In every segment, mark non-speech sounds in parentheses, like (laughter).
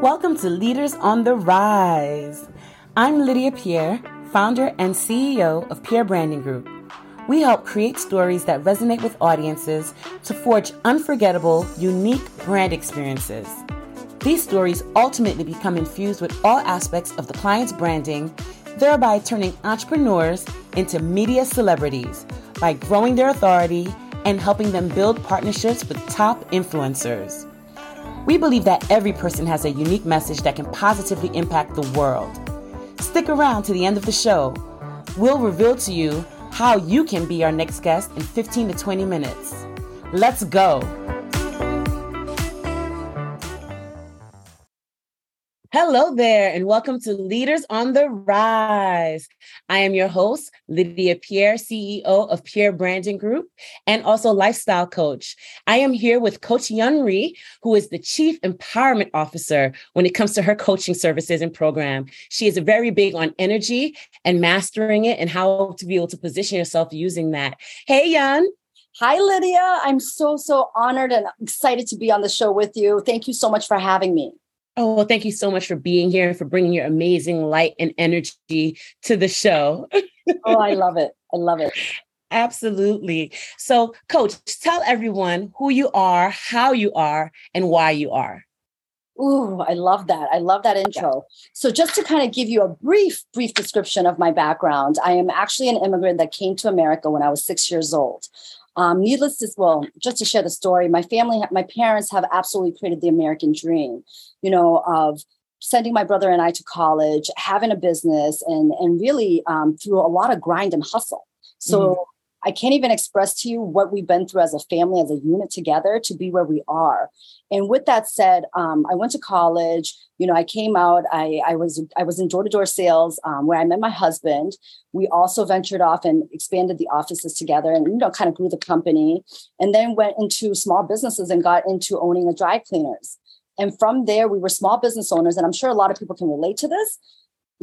Welcome to Leaders on the Rise. I'm Lydia Pierre, founder and CEO of Pierre Branding Group. We help create stories that resonate with audiences to forge unforgettable, unique brand experiences. These stories ultimately become infused with all aspects of the client's branding, thereby turning entrepreneurs into media celebrities by growing their authority and helping them build partnerships with top influencers. We believe that every person has a unique message that can positively impact the world. Stick around to the end of the show. We'll reveal to you how you can be our next guest in 15 to 20 minutes. Let's go. Hello there, and welcome to Leaders on the Rise. I am your host, Lydia Pierre, CEO of Pierre Branding Group, and also lifestyle coach. I am here with Coach Yun Rhee, who is the Chief Empowerment Officer when it comes to her coaching services and program. She is very big on energy and mastering it and how to be able to position yourself using that. Hey, Yun. Hi, Lydia. I'm so, so honored and excited to be on the show with you. Thank you so much for having me. Oh, well, thank you so much for being here and for bringing your amazing light and energy to the show. (laughs) oh, I love it. I love it. Absolutely. So, coach, tell everyone who you are, how you are, and why you are. Ooh, I love that. I love that intro. So, just to kind of give you a brief, brief description of my background, I am actually an immigrant that came to America when I was six years old. Um, needless to well, just to share the story, my family, my parents have absolutely created the American dream, you know, of sending my brother and I to college, having a business, and and really um, through a lot of grind and hustle. So mm-hmm. I can't even express to you what we've been through as a family, as a unit together to be where we are. And with that said, um, I went to college. You know, I came out. I, I was I was in door to door sales um, where I met my husband. We also ventured off and expanded the offices together, and you know, kind of grew the company. And then went into small businesses and got into owning a dry cleaners. And from there, we were small business owners, and I'm sure a lot of people can relate to this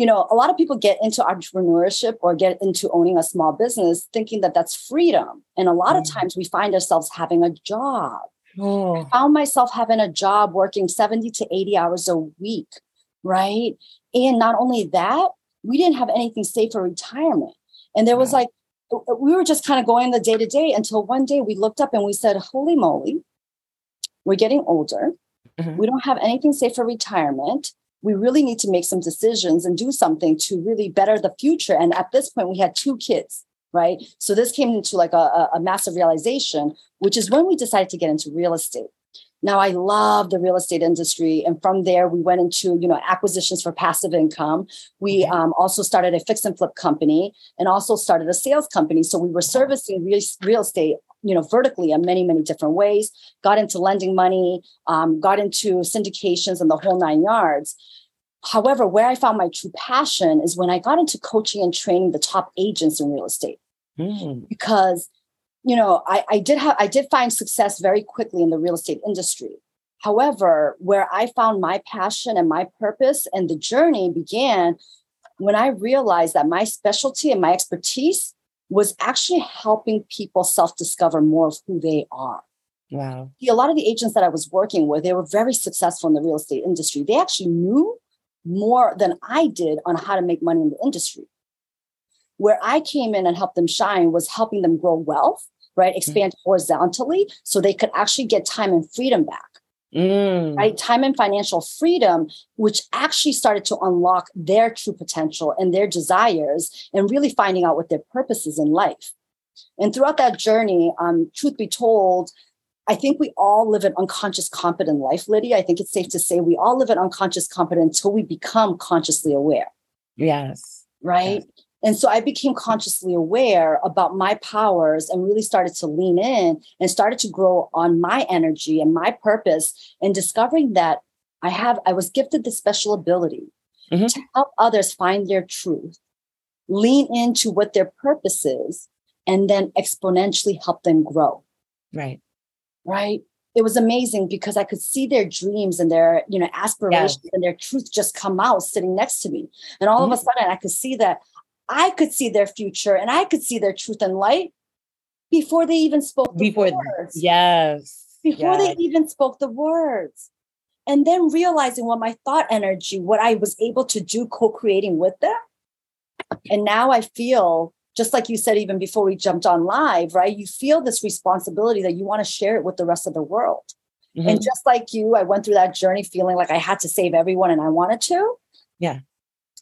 you know, a lot of people get into entrepreneurship or get into owning a small business thinking that that's freedom. And a lot mm. of times we find ourselves having a job. Oh. I found myself having a job working 70 to 80 hours a week, right? And not only that, we didn't have anything safe for retirement. And there was like, we were just kind of going the day to day until one day we looked up and we said, Holy moly, we're getting older. Mm-hmm. We don't have anything safe for retirement we really need to make some decisions and do something to really better the future. And at this point, we had two kids, right? So this came into like a, a massive realization, which is when we decided to get into real estate. Now I love the real estate industry, and from there we went into you know acquisitions for passive income. We um, also started a fix and flip company, and also started a sales company. So we were servicing real, real estate you know vertically in many many different ways got into lending money um, got into syndications and the whole nine yards. However where i found my true passion is when i got into coaching and training the top agents in real estate. Mm. because you know I, I did have i did find success very quickly in the real estate industry. However where i found my passion and my purpose and the journey began when i realized that my specialty and my expertise was actually helping people self discover more of who they are. Wow. See, a lot of the agents that I was working with, they were very successful in the real estate industry. They actually knew more than I did on how to make money in the industry. Where I came in and helped them shine was helping them grow wealth, right? Mm-hmm. Expand mm-hmm. horizontally so they could actually get time and freedom back. Mm. Right? Time and financial freedom, which actually started to unlock their true potential and their desires and really finding out what their purpose is in life. And throughout that journey, um, truth be told, I think we all live an unconscious competent life, Lydia. I think it's safe to say we all live an unconscious competent until we become consciously aware. Yes. Right. Yes. And so I became consciously aware about my powers and really started to lean in and started to grow on my energy and my purpose and discovering that I have, I was gifted the special ability mm-hmm. to help others find their truth, lean into what their purpose is, and then exponentially help them grow. Right. Right it was amazing because I could see their dreams and their, you know, aspirations yes. and their truth just come out sitting next to me. And all mm-hmm. of a sudden I could see that I could see their future and I could see their truth and light. before they even spoke the before words. yes Before yes. they even spoke the words. And then realizing what my thought energy, what I was able to do co-creating with them. And now I feel just like you said even before we jumped on live, right? You feel this responsibility that you want to share it with the rest of the world. Mhm. And just like you, I went through that journey feeling like I had to save everyone and I wanted to. Yeah.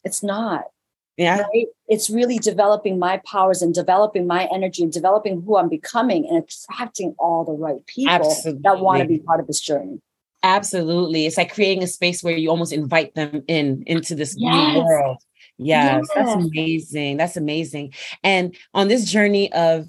It's not, yeah right? It's really developing my powers and developing my energy and developing who I'm becoming and attracting all the right people that want to be part of this journey. Absolutely. It's like creating a space where you almost invite them in into this Yes. new world. Yes, that's amazing. That's amazing. And on this journey of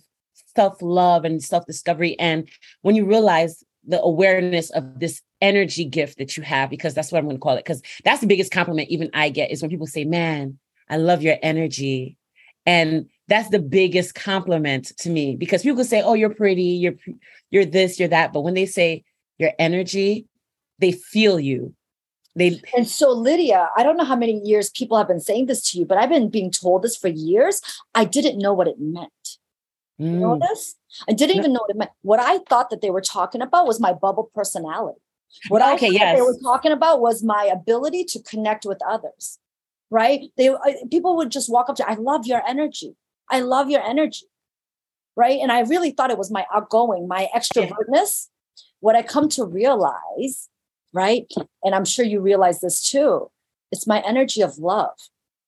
self-love and self-discovery, and when you realize the awareness of this energy gift that you have, because that's what I'm going to call it, because that's the biggest compliment even I get is when people say, Man, I love your energy. And that's the biggest compliment to me because people say, Oh, you're pretty, you're you're this, you're that. But when they say your energy, they feel you. They And so, Lydia, I don't know how many years people have been saying this to you, but I've been being told this for years. I didn't know what it meant. You know Mm, this? I didn't even know what it meant. What I thought that they were talking about was my bubble personality. What I Okay, thought they were talking about was my ability to connect with others. Right? They people would just walk up to, I love your energy. I love your energy. Right? And I really thought it was my outgoing, my extrovertness. What I come to realize, right? And I'm sure you realize this too. It's my energy of love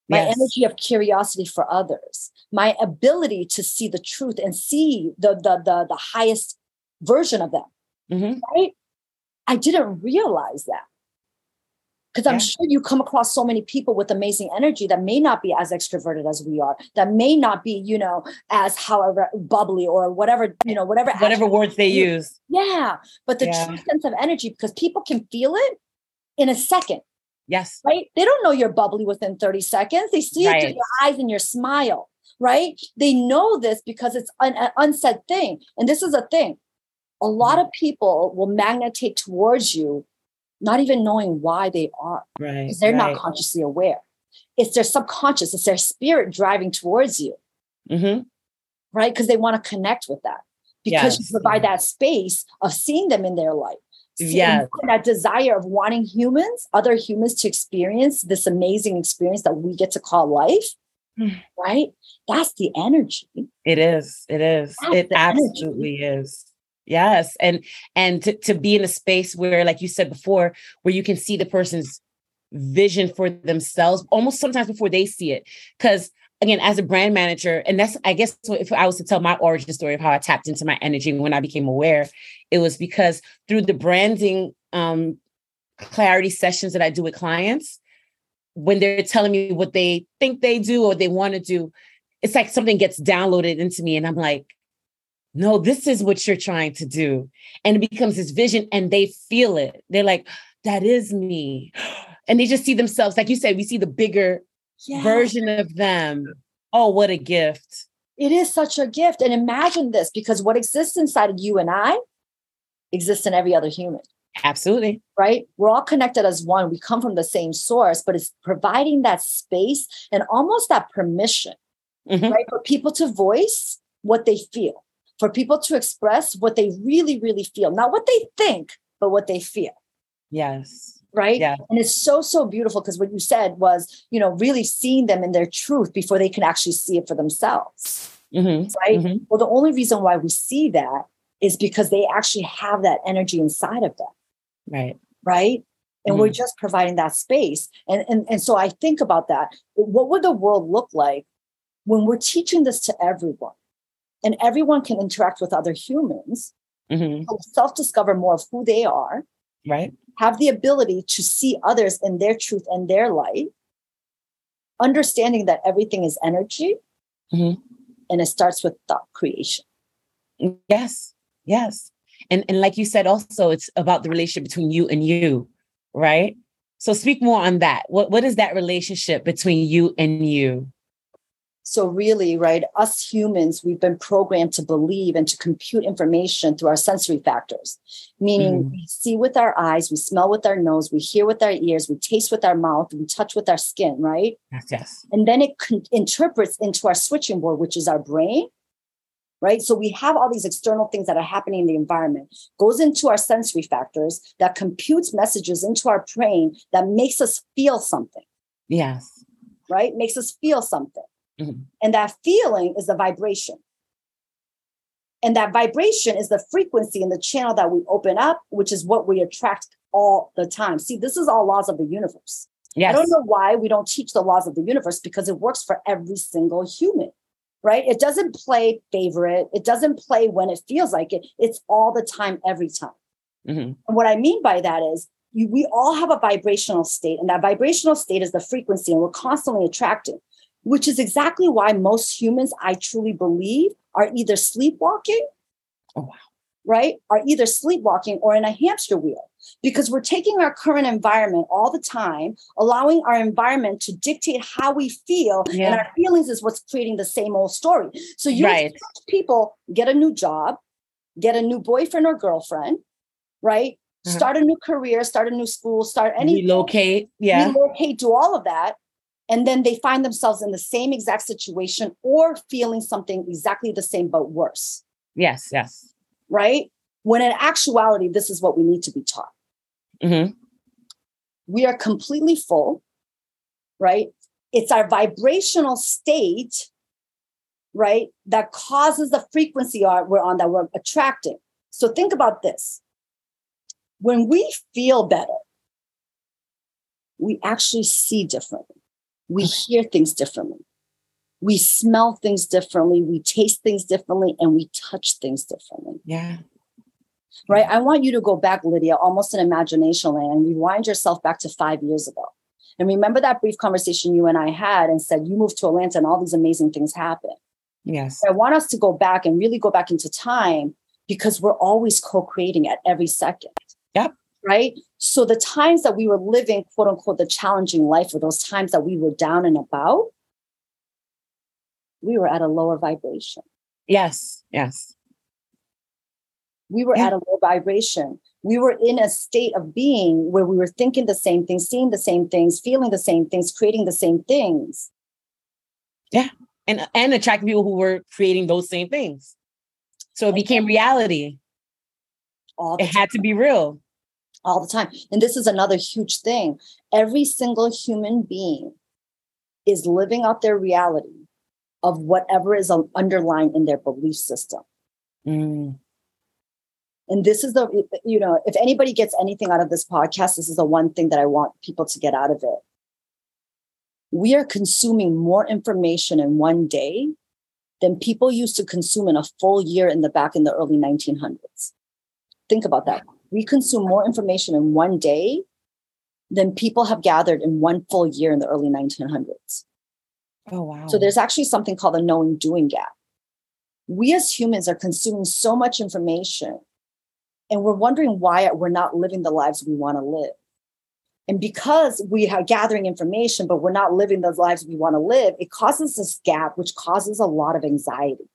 my yes. energy of curiosity for others my ability to see the truth and see the the the, the highest version of them Mhm. right i didn't realize that because i'm Yeah. sure you come across so many people with amazing energy that may not be as extroverted as we are that may not be you know as however bubbly or whatever you know whatever Whatever words they use. yeah but the Yeah. true sense of energy because people can feel it in a second Yes. right? They don't know you're bubbly within 30 seconds. They see it through your eyes and your smile, right? They know this because it's an, an unsaid thing. And this is a thing. A lot Mm-hmm. of people will magnetate towards you, not even knowing why they are, Right. because they're right. not consciously aware. It's their subconscious, it's their spirit driving towards you, Mhm. right? Because they want to connect with that. Because Yes, you provide that space of seeing them in their light. Yeah. That desire of wanting humans, other humans to experience this amazing experience that we get to call life, Mm. right? That's the energy. It is. It is. That's It the energy. absolutely is. Yes. And and to, to be in a space where, like you said before, where you can see the person's vision for themselves almost sometimes before they see it. Because again, as a brand manager, and that's I guess if I was to tell my origin story of how I tapped into my energy when I became aware, it was because through the branding um clarity sessions that I do with clients, when they're telling me what they think they do or they want to do, it's like something gets downloaded into me and I'm like, no, this is what you're trying to do. And it becomes this vision and they feel it. They're like, that is me. (gasps) And they just see themselves, like you said, we see the bigger Yeah. version of them. Oh, what a gift. It is such a gift. And imagine this because what exists inside of you and I exists in every other human. Absolutely. right? We're all connected as one. We come from the same source, but it's providing that space and almost that permission, Mhm. right? For people to voice what they feel, for people to express what they really, really feel, not what they think, but what they feel, Yes. right? Yeah. And it's so, so beautiful because what you said was, you know, really seeing them in their truth before they can actually see it for themselves, Mhm. right? Mhm. Well, the only reason why we see that is because they actually have that energy inside of them Right. right? And we're just providing that space. And, and, and so I think about that. What would the world look like when we're teaching this to everyone? And everyone can interact with other humans, Mhm. self discover more of who they are, Right. have the ability to see others in their truth and their light, understanding that everything is energy. Mhm. And it starts with thought creation. Yes. Yes. And and like you said also it's about the relationship between you and you, right? So speak more on that. What what is that relationship between you and you? So, really, right, us humans, we've been programmed to believe and to compute information through our sensory factors, meaning Mhm. we see with our eyes, we smell with our nose, we hear with our ears, we taste with our mouth, we touch with our skin, right? Yes, yes. And then it con- interprets into our switching board, which is our brain, right? So we have all these external things that are happening in the environment, goes into our sensory factors that computes messages into our brain that makes us feel something. Yes. Right? Makes us feel something. Mm-hmm. And that feeling is the vibration. And that vibration is the frequency and the channel that we open up, which is what we attract all the time. See, this is all laws of the universe. Yes. I don't know why we don't teach the laws of the universe because it works for every single human, right? It doesn't play favorite. It doesn't play when it feels like it. It's all the time, every time. Mm-hmm. And what I mean by that is you, we all have a vibrational state, and that vibrational state is the frequency, and we're constantly attracting, which is exactly why most humans, I truly believe, are either sleepwalking. Oh, wow. Right? Are either sleepwalking or in a hamster wheel because we're taking our current environment all the time, allowing our environment to dictate how we feel, Yeah. and our feelings is what's creating the same old story. So you Right. people get a new job, get a new boyfriend or girlfriend, right? Mhm. Start a new career, start a new school, start any Relocate. Yeah. relocate, do all of that. And then they find themselves in the same exact situation or feeling something exactly the same, but worse, Yes. Yes. right? When in actuality, this is what we need to be taught. hmm We are completely full, right? It's our vibrational state, right, that causes the frequency we're on that we're attracting. So think about this. When we feel better, we actually see differently. We hear things differently. We smell things differently. We taste things differently and we touch things differently Yeah. right? I want you to go back, Lydia, almost in imagination land and rewind yourself back to five years ago. And remember that brief conversation you and I had and said, you moved to Atlanta and all these amazing things happen. Yes. I want us to go back and really go back into time because we're always co creating at every second. Yep. Right. So the times that we were living, quote unquote, the challenging life, or those times that we were down and about, we were at a lower vibration. Yes. Yes. we were Yeah. at a low vibration. We were in a state of being where we were thinking the same things, seeing the same things, feeling the same things, creating the same things. Yeah. And and attracting people who were creating those same things. So it became reality. All It had to be real. All the time. And this is another huge thing. Every single human being is living out their reality of whatever is un- underlying in their belief system. Mm. And this is the, you know, if anybody gets anything out of this podcast, this is the one thing that I want people to get out of it. We are consuming more information in one day than people used to consume in a full year in the back in the early 1900s. Think about that. We consume more information in one day than people have gathered in one full year in the early 1900s. Oh wow. So there's actually something called the knowing doing gap. We as humans are consuming so much information and we're wondering why we're not living the lives we want to live. And because we are gathering information, but we're not living those lives we want to live, it causes this gap, which causes a lot of anxiety.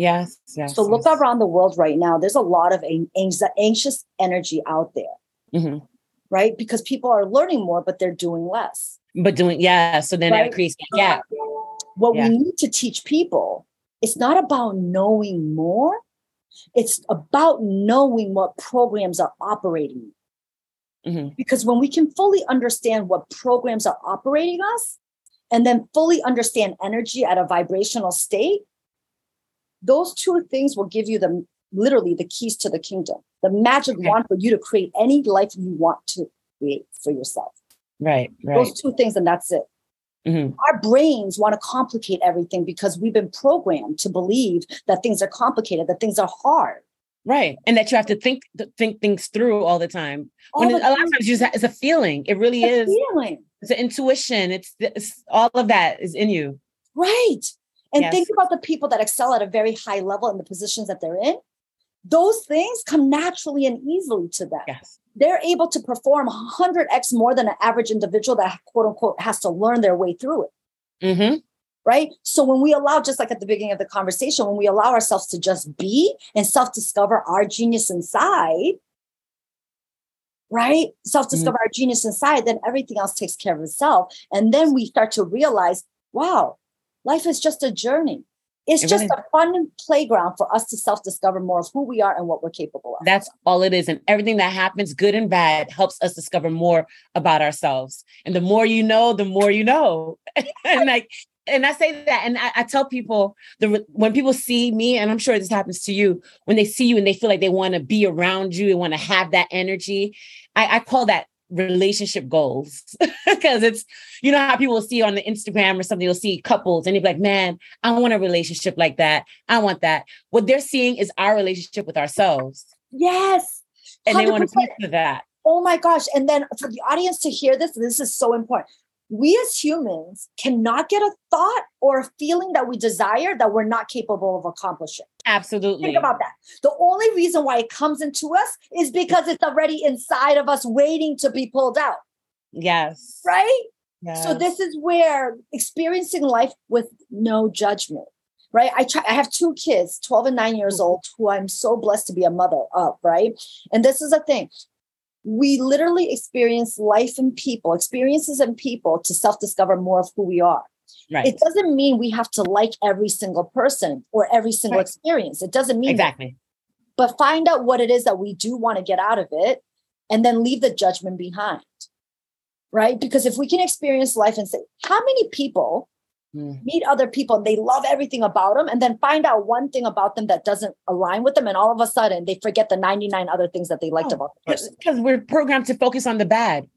Yes. Yes. So look yes. around the world right now. There's a lot of an- anxious energy out there, Mhm. right? Because people are learning more, but they're doing less. But doing yeah. So then Right. that creates that what Yeah. we need to teach people it's not about knowing more it's about knowing what programs are operating Mhm. because when we can fully understand what programs are operating us and then fully understand energy at a vibrational state those two things will give you the literally the keys to the kingdom the magic Okay. wand for you to create any life you want to create for yourself Right. Right. those two things and that's it Mhm. our brains want to complicate everything because we've been programmed to believe that things are complicated, that things are hard. Right. And that you have to think think things through all the time. All When the it, a lot of times you just, it's a feeling. It really it's a is. feeling, It's an intuition. It's, it's all of that is in you. right? And Yes. think about the people that excel at a very high level in the positions that they're in. Those things come naturally and easily to them. Yes. They're able to perform 100x more than an average individual that quote unquote has to learn their way through it. Mm-hmm. right? So when we allow, just like at the beginning of the conversation, when we allow ourselves to just be and self-discover our genius inside, right? Self-discover our genius inside, then everything else takes care of itself. And then we start to realize, wow, life is just a journey. It's it just really, a fun playground for us to self discover more of who we are and what we're capable of. That's all it is. And everything that happens, good and bad, helps us discover more about ourselves. And the more you know, the more you know. (laughs) and like, and I say that, and I, I, tell people the when people see me, and I'm sure this happens to you, when they see you and they feel like they want to be around you, and want to have that energy. I, I call that relationship goals. (laughs) Because it's you know how people will see on the Instagram or something you'll see couples and they're like man I want a relationship like that. I want that. What they're seeing is our relationship with ourselves. Yes. 100%. and they want to piece of that. Oh my gosh. And then for the audience to hear this this is so important we as humans cannot get a thought or a feeling that we desire that we're not capable of accomplishing. Absolutely. Think about that. The only reason why it comes into us is because it's already inside of us waiting to be pulled out. Yes. Right? Yes. So this is where experiencing life with no judgment. Right. I try I have two kids, 12 and 9 years mm-hmm. old, who I'm so blessed to be a mother of, right? And this is a thing we literally experience life and people, experiences and people to self discover more of who we are. Right. It doesn't mean we have to like every single person or every single right. experience. It doesn't mean exactly. That. But find out what it is that we do want to get out of it and then leave the judgment behind. Right. Because if we can experience life and say, how many people Mm. meet other people and they love everything about them and then find out one thing about them that doesn't align with them and all of a sudden they forget the 99 other things that they liked oh, about the person because we're programmed to focus on the bad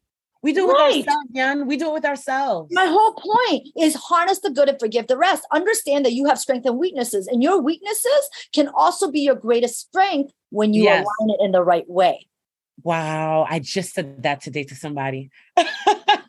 we do it right. with ourselves Yun. we do it with ourselves my whole point is harness the good and forgive the rest understand that you have strengths and weaknesses and your weaknesses can also be your greatest strength when you yes. align it in the right way Wow, I just said that today to somebody. (laughs)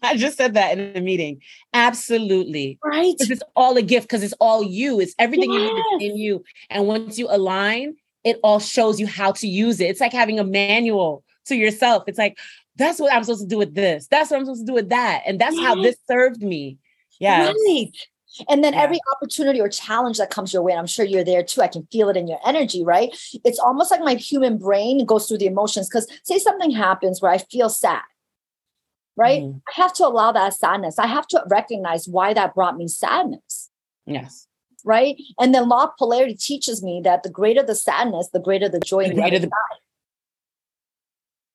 I just said that in a meeting. Absolutely. Right. Because it's all a gift because it's all you. It's everything yes. you need in you. And once you align, it all shows you how to use it. It's like having a manual to yourself. It's like, that's what I'm supposed to do with this. That's what I'm supposed to do with that. And that's yes. how this served me. Yeah. Right. And then yeah. every opportunity or challenge that comes your way, and I'm sure you're there too. I can feel it in your energy, right? It's almost like my human brain goes through the emotions. Because say something happens where I feel sad, right? Mm. I have to allow that sadness. I have to recognize why that brought me sadness. Yes. Right. And then law of polarity teaches me that the greater the sadness, the greater the joy. The greater the-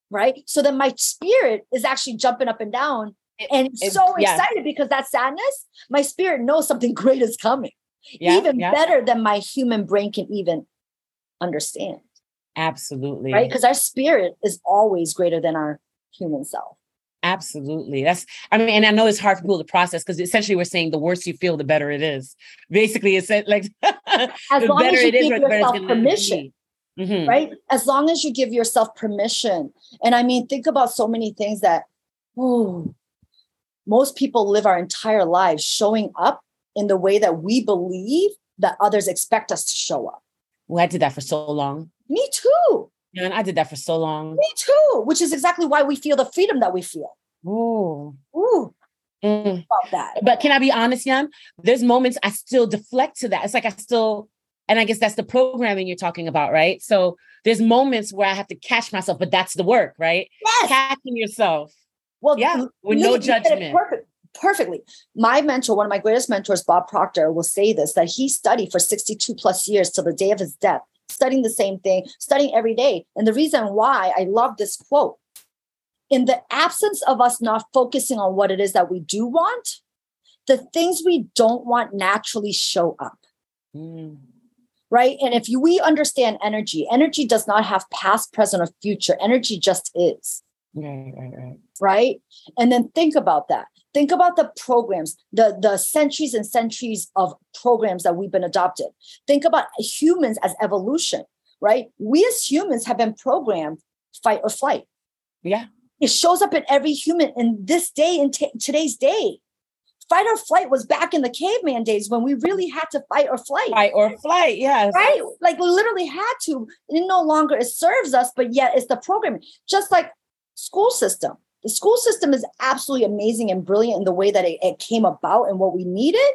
right. So then my spirit is actually jumping up and down and it, so yeah. excited because that sadness, my spirit knows something (laughs) great is coming, yeah, even yeah. better than my human brain can even understand. Absolutely. Right. Because our spirit is always greater than our human self. Absolutely. That's, I mean, and I know it's hard for people to process because essentially we're saying the worse you feel, the better it is. Basically, it's like (laughs) as long as you give yourself permission. Mm-hmm. Right. As long as you give yourself permission. And I mean, think about so many things that, oh, most people live our entire lives showing up in the way that we believe that others expect us to show up. Well, I did that for so long. Me too. And I did that for so long. Me too. Which is exactly why we feel the freedom that we feel. Ooh. Ooh. Mm. About that. But can I be honest, Yun? There's moments I still deflect to that. It's like I still, and I guess that's the programming you're talking about, right? So there's moments where I have to catch myself, but that's the work, right? Yes. Catching yourself. Well, yeah, with no judgment. Perfect, perfectly. My mentor, one of my greatest mentors, Bob Proctor, will say this that he studied for 62 plus years till the day of his death, studying the same thing, studying every day. And the reason why I love this quote in the absence of us not focusing on what it is that we do want, the things we don't want naturally show up. Mm. Right. And if you, we understand energy, energy does not have past, present, or future. Energy just is. Right, right, right. Right. And then think about that. Think about the programs, the, the centuries and centuries of programs that we've been adopted. Think about humans as evolution, right? We as humans have been programmed fight or flight. Yeah. It shows up in every human in this day, in t- today's day. Fight or flight was back in the caveman days when we really had to fight or flight. Fight or flight, yes. Right? Like literally had to. It no longer it serves us, but yet it's the programming. Just like school system. The school system is absolutely amazing and brilliant in the way that it, it came about and what we needed,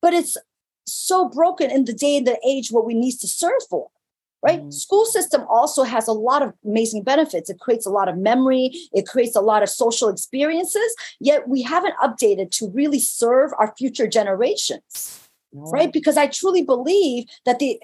but it's so broken in the day and the age what we need to serve for right mm-hmm. school system also has a lot of amazing benefits it creates a lot of memory it creates a lot of social experiences yet we haven't updated to really serve our future generations right? Because I truly believe that the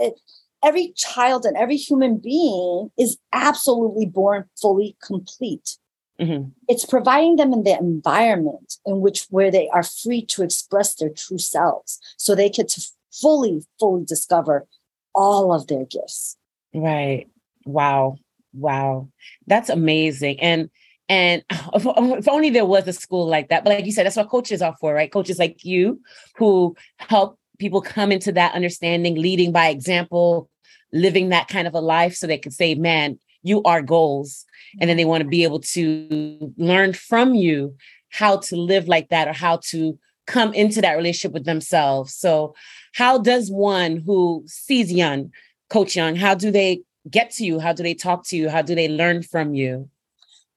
every child and every human being is absolutely born fully complete. Mm-hmm. It's providing them in the environment in which where they are free to express their true selves, so they get to fully, fully discover all of their gifts. Right. Wow. Wow. That's amazing. And and (laughs) if only there was a school like that. But like you said, that's what coaches are for, right? Coaches like you who help people come into that understanding, leading by example, living that kind of a life so they can say, man, you are goals. And then they want to be able to learn from you how to live like that or how to come into that relationship with themselves. So, how does one who sees Yun, Coach Yun, how do they get to you? How do they talk to you? How do they learn from you?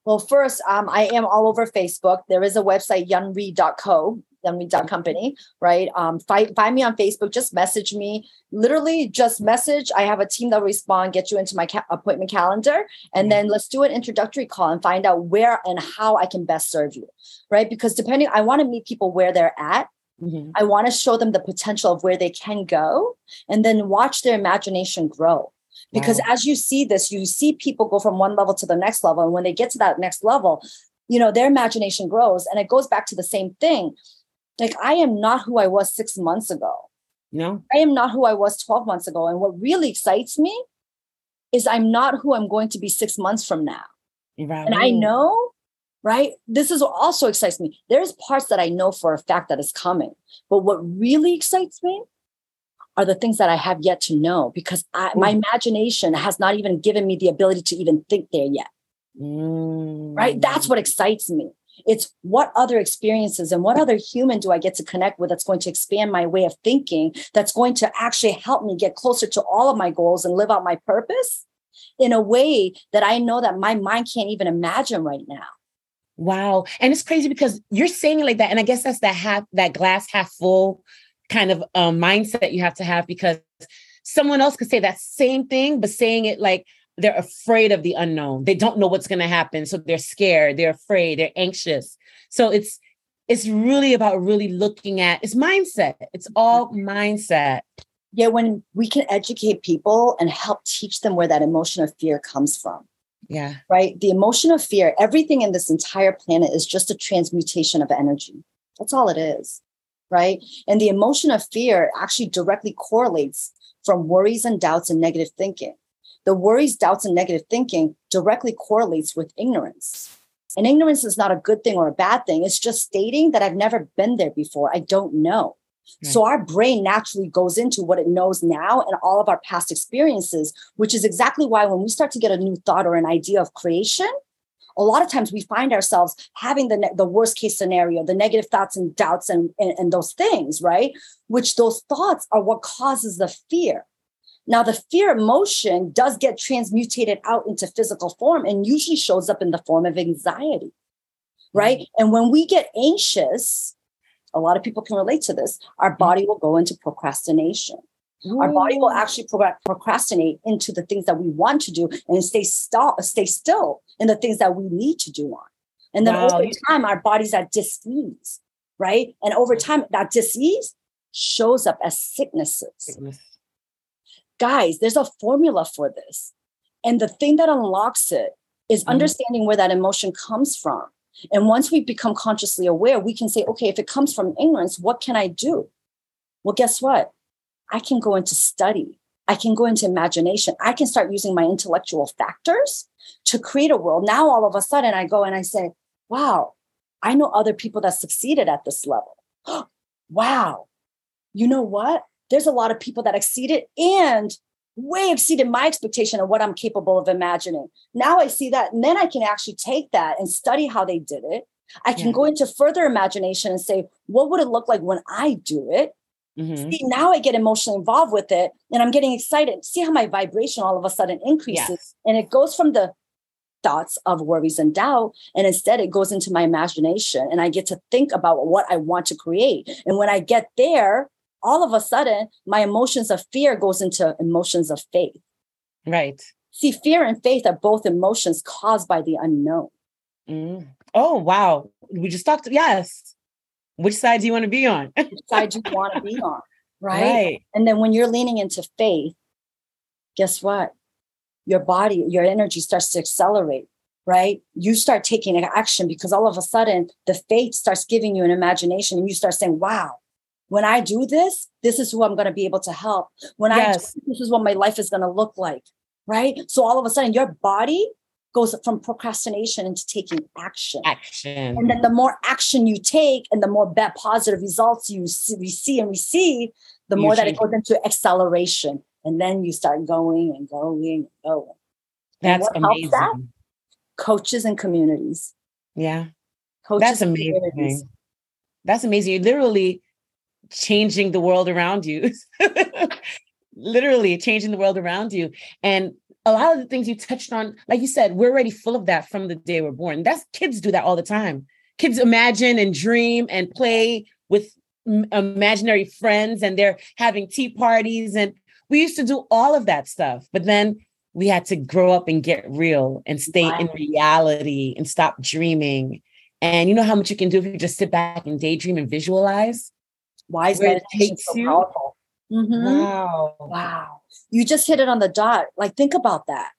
Well, first, um, I am all over Facebook. There is a website, youngreed.co, youngreed.company, right? Um, find, find me on Facebook. Just message me. Literally, just message. I have a team that will respond, get you into my ca- appointment calendar, and then let's do an introductory call and find out where and how I can best serve you, right? Because depending, I want to meet people where they're at. Mm-hmm. I want to show them the potential of where they can go and then watch their imagination grow because wow. as you see this you see people go from one level to the next level and when they get to that next level you know their imagination grows and it goes back to the same thing like i am not who i was 6 months ago no i am not who i was 12 months ago and what really excites me is i'm not who i'm going to be 6 months from now right. and i know right this is what also excites me there's parts that i know for a fact that is coming but what really excites me are the things that I have yet to know because I, my imagination has not even given me the ability to even think there yet. Mm. Right? That's what excites me. It's what other experiences and what other human do I get to connect with that's going to expand my way of thinking, that's going to actually help me get closer to all of my goals and live out my purpose in a way that I know that my mind can't even imagine right now. Wow. And it's crazy because you're saying it like that. And I guess that's that half that glass half full kind of um, mindset you have to have because someone else could say that same thing, but saying it like they're afraid of the unknown. They don't know what's going to happen, so they're scared, they're afraid, they're anxious. So it's it's really about really looking at it's mindset. It's all mm-hmm. mindset. Yeah, when we can educate people and help teach them where that emotion of fear comes from. Yeah. Right? The emotion of fear, everything in this entire planet is just a transmutation of energy. That's all it is right? And the emotion of fear actually directly correlates from worries and doubts and negative thinking. The worries, doubts, and negative thinking directly correlates with ignorance. And ignorance is not a good thing or a bad thing. It's just stating that I've never been there before. I don't know. Right. So our brain naturally goes into what it knows now and all of our past experiences, which is exactly why when we start to get a new thought or an idea of creation, a lot of times we find ourselves having the, ne- the worst case scenario, the negative thoughts and doubts and, and, and those things, right? Which those thoughts are what causes the fear. Now, the fear emotion does get transmutated out into physical form and usually shows up in the form of anxiety, right? Mm-hmm. And when we get anxious, a lot of people can relate to this, our mm-hmm. body will go into procrastination. Ooh. Our body will actually procrastinate into the things that we want to do and stay, st- stay still in the things that we need to do on. And then wow. over time, our body's at dis-ease, right? And over time, that dis-ease shows up as sicknesses. Sickness. Guys, there's a formula for this. And the thing that unlocks it is mm understanding where that emotion comes from. And once we become consciously aware, we can say, okay, if it comes from ignorance, what can I do? Well, guess what? I can go into study. I can go into imagination. I can start using my intellectual factors to create a world. Now, all of a sudden, I go and I say, wow, I know other people that succeeded at this level. (gasps) wow. You know what? There's a lot of people that exceeded and way exceeded my expectation of what I'm capable of imagining. Now I see that, and then I can actually take that and study how they did it. I can yeah. go into further imagination and say, what would it look like when I do it? Mm-hmm. See, now I get emotionally involved with it and I'm getting excited. See how my vibration all of a sudden increases. Yes. And it goes from the thoughts of worries and doubt. And instead, it goes into my imagination and I get to think about what I want to create. And when I get there, all of a sudden, my emotions of fear goes into emotions of faith. Right. See, fear and faith are both emotions caused by the unknown. Mm. Oh, wow. We just talked. Yes. Which side do you want to be on? (laughs) Which side you want to be on? right? right? And then when you're leaning into faith, guess what? Your body, your energy starts to accelerate, right? You start taking action because all of a sudden the faith starts giving you an imagination and you start saying, wow, when I do this, this is who I'm going to be able to help. When yes. I this is what my life is going to look like, right? So all of a sudden your body goes from procrastination into taking action. Action. And then the more action you take and the more positive results you see, we see and receive, the more that it goes into acceleration. And then you start going and going and going. That's and amazing. That? Coaches and communities. Yeah. Coaches That's amazing. That's amazing. You're literally changing the world around you. (laughs) literally changing the world around you. And a lot of the things you touched on, like you said, we're already full of that from the day we're born. That's kids do that all the time. Kids imagine and dream and play with imaginary friends and they're having tea parties and we used to do all of that stuff but then we had to grow up and get real and stay wow. in reality and stop dreaming and you know how much you can do if you just sit back and daydream and visualize why is meditation so you? powerful mm-hmm. wow wow you just hit it on the dot like think about that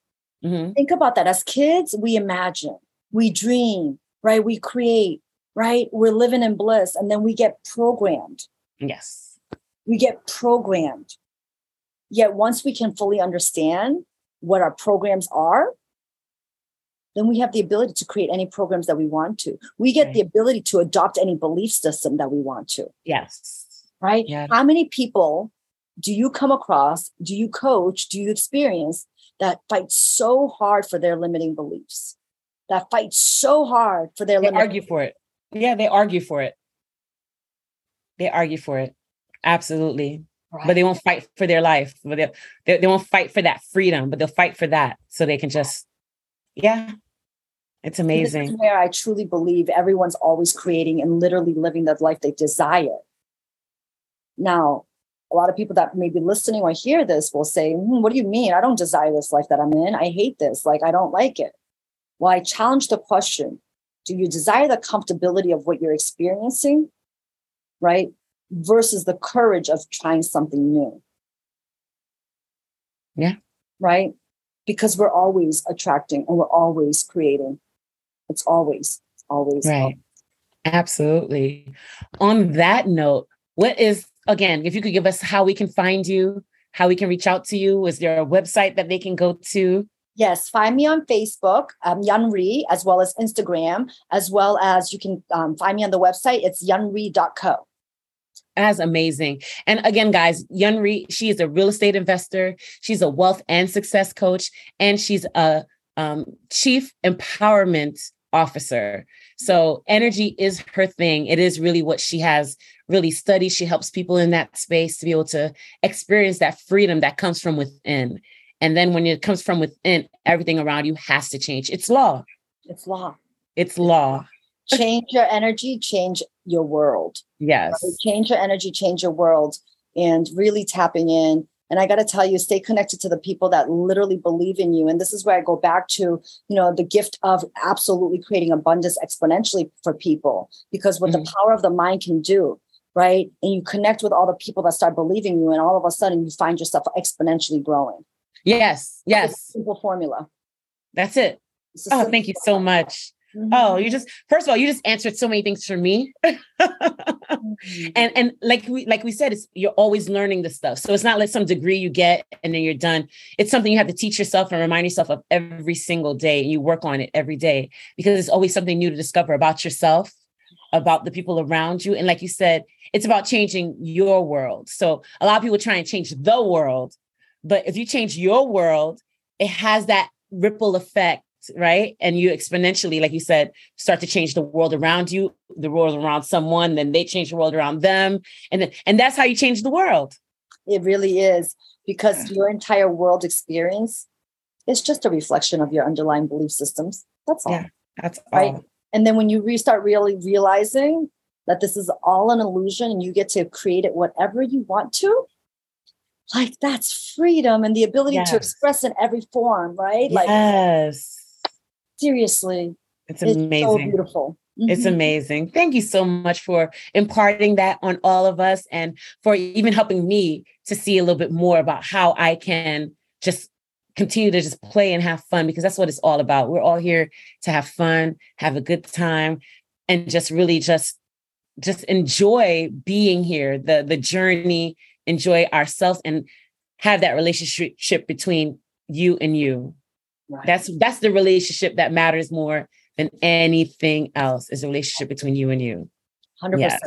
mm-hmm. think about that as kids we imagine we dream right we create right? We're living in bliss and then we get programmed. Yes. We get programmed. Yet once we can fully understand what our programs are, then we have the ability to create any programs that we want to. We get right. the ability to adopt any belief system that we want to. Yes. Right? How many people do you come across, do you coach, do you experience that fight so hard for their limiting beliefs? That fight so hard for their limiting beliefs? they argue for it. Yeah, they argue for it. They argue for it. Absolutely. Right. But they won't fight for their life. But they, they, they won't fight for that freedom, but they'll fight for that so they can just, yeah. It's amazing. where I truly believe everyone's always creating and literally living the life they desire. Now, a lot of people that may be listening or hear this will say, hmm, What do you mean? I don't desire this life that I'm in. I hate this. Like, I don't like it. Well, I challenge the question do you desire the comfortability of what you're experiencing, right? Versus the courage of trying something new. Yeah. Right? Because we're always attracting and we're always creating. It's always, always. Right. Absolutely. On that note, what is, again, if you could give us how we can find you, how we can reach out to you, is there a website that they can go to? Yes, find me on Facebook, um, Yun Rhee, as well as Instagram, as well as you can um, find me on the website. It's yunri.co. That's amazing. And again, guys, Yun Rhee, she is a real estate investor. She's a wealth and success coach, and she's a um, chief empowerment officer. So energy is her thing. It is really what she has really studied. She helps people in that space to be able to experience that freedom that comes from within. And then when it comes from within, everything around you has to change. It's law. It's law. It's law. change your energy, change your world. Yes. Change your energy, change your world, and really tapping in. And I got to tell you, stay connected to the people that literally believe in you. And this is where I go back to, you know, the gift of absolutely creating abundance exponentially for people. Because what mm-hmm. the power of the mind can do, right? And you connect with all the people that start believing you, and all of a sudden you find yourself exponentially growing. Yes, yes. Simple formula. That's it. Oh, thank you so much. Mm-hmm. Oh, you just first of all, you just answered so many things for me. mm-hmm. And and like we like we said, it's you're always learning the stuff. So it's not like some degree you get and then you're done. It's something you have to teach yourself and remind yourself of every single day. And you work on it every day because it's always something new to discover about yourself, about the people around you. And like you said, it's about changing your world. So a lot of people try and change the world, but if you change your world, it has that ripple effect, right? And you exponentially, like you said, start to change the world around you, the world around someone, then they change the world around them. And then, and that's how you change the world. It really is because your entire world experience is just a reflection of your underlying belief systems. That's all. Yeah, that's right. All. And then when you restart really realizing that this is all an illusion and you get to create it whatever you want to, like that's freedom and the ability yes. to express in every form, right? Like yes. Seriously. It's amazing. It's so beautiful. Mm-hmm. It's amazing. Thank you so much for imparting that on all of us and for even helping me to see a little bit more about how I can just continue to just play and have fun because that's what it's all about. We're all here to have fun, have a good time and just really just just enjoy being here, the the journey, enjoy ourselves and have that relationship between you and you. Right. That's that's the relationship that matters more than anything else is a relationship between you and you. 100%. Yes.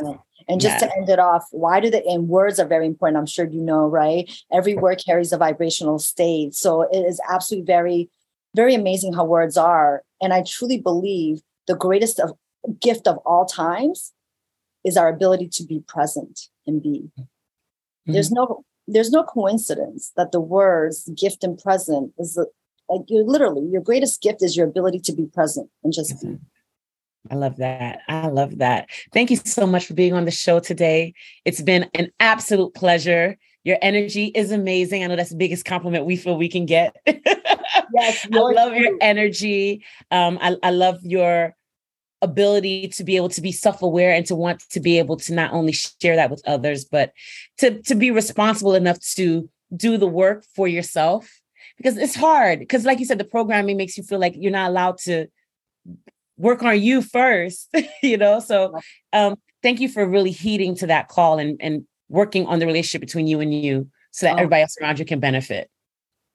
And just yes. to end it off, why do the and words are very important? I'm sure you know, right? Every word carries a vibrational state. So it is absolutely very, very amazing how words are. And I truly believe the greatest of, gift of all times is our ability to be present and be. Mm-hmm. There's no there's no coincidence that the words gift and present is the, like you literally your greatest gift is your ability to be present and just mm-hmm. be. I love that. I love that. Thank you so much for being on the show today. It's been an absolute pleasure. Your energy is amazing. I know that's the biggest compliment we feel we can get. (laughs) yes, I love your energy. Um, I, I love your ability to be able to be self-aware and to want to be able to not only share that with others, but to, to be responsible enough to do the work for yourself. Because it's hard. Because like you said, the programming makes you feel like you're not allowed to work on you first, (laughs) you know? So um, thank you for really heeding to that call and, and working on the relationship between you and you so that oh. everybody else around you can benefit.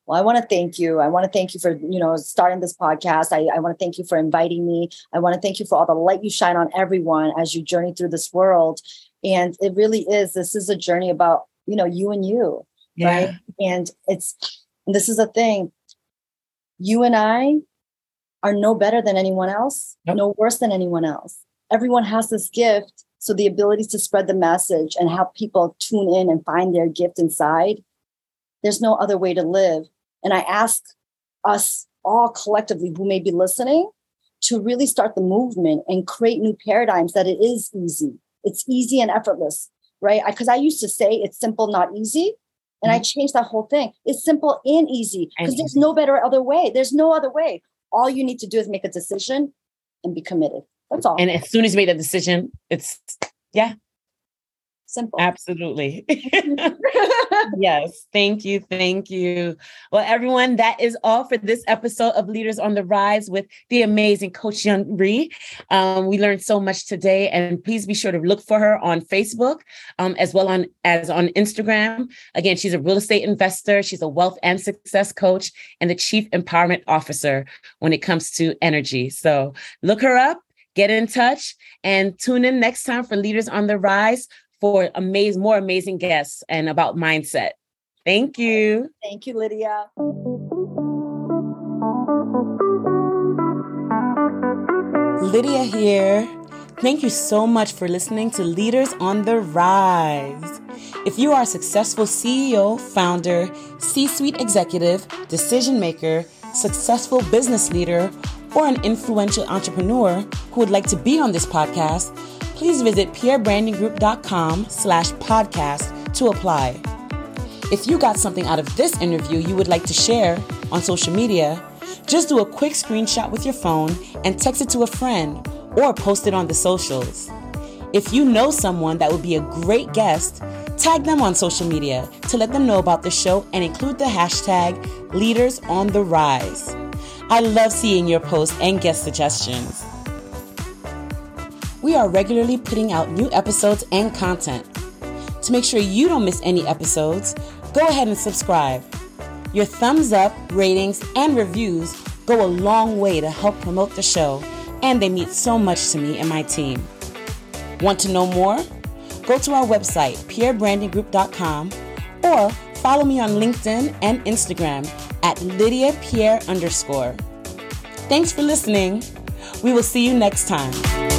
Well, I want to thank you. I want to thank you for, you know, starting this podcast. I, I want to thank you for inviting me. I want to thank you for all the light you shine on everyone as you journey through this world. And it really is, this is a journey about, you know, you and you, yeah. right? And it's, this is a thing. You and I are no better than anyone else, no worse than anyone else. Everyone has this gift. So the ability to spread the message and help people tune in and find their gift inside, there's no other way to live. And I ask us all collectively who may be listening to really start the movement and create new paradigms that it is easy. It's easy and effortless, right? Because I, I, used to say it's simple, not easy. And mm-hmm. I changed that whole thing. It's simple and easy because there's no better other way. There's no other way all you need to do is make a decision and be committed. That's all. And as soon as you make that decision, it's yeah, Simple. Absolutely. (laughs) (laughs) yes. Thank you. Thank you. Well, everyone, that is all for this episode of Leaders on the Rise with the amazing Coach Yun Rhee. Um, we learned so much today, and please be sure to look for her on Facebook um, as well on as on Instagram. Again, she's a real estate investor. She's a wealth and success coach and the chief empowerment officer when it comes to energy. So look her up get in touch and tune in next time for Leaders on the Rise for amazing, more amazing guests and about mindset. Thank you. Thank you, Lydia. Lydia here. Thank you so much for listening to Leaders on the Rise. If you are a successful CEO, founder, C suite executive, decision maker, successful business leader, or an influential entrepreneur who would like to be on this podcast, please visit pierrebrandinggroup.com slash podcast to apply. If you got something out of this interview you would like to share on social media, just do a quick screenshot with your phone and text it to a friend or post it on the socials. If you know someone that would be a great guest, tag them on social media to let them know about the show and include the hashtag Leaders on the Rise. I love seeing your posts and guest suggestions. We are regularly putting out new episodes and content. To make sure you don't miss any episodes, go ahead and subscribe. Your thumbs up, ratings, and reviews go a long way to help promote the show, and they mean so much to me and my team. Want to know more? Go to our website, pierrebrandinggroup.com, or follow me on LinkedIn and Instagram at Lydia Pierre underscore. Thanks for listening. We will see you next time.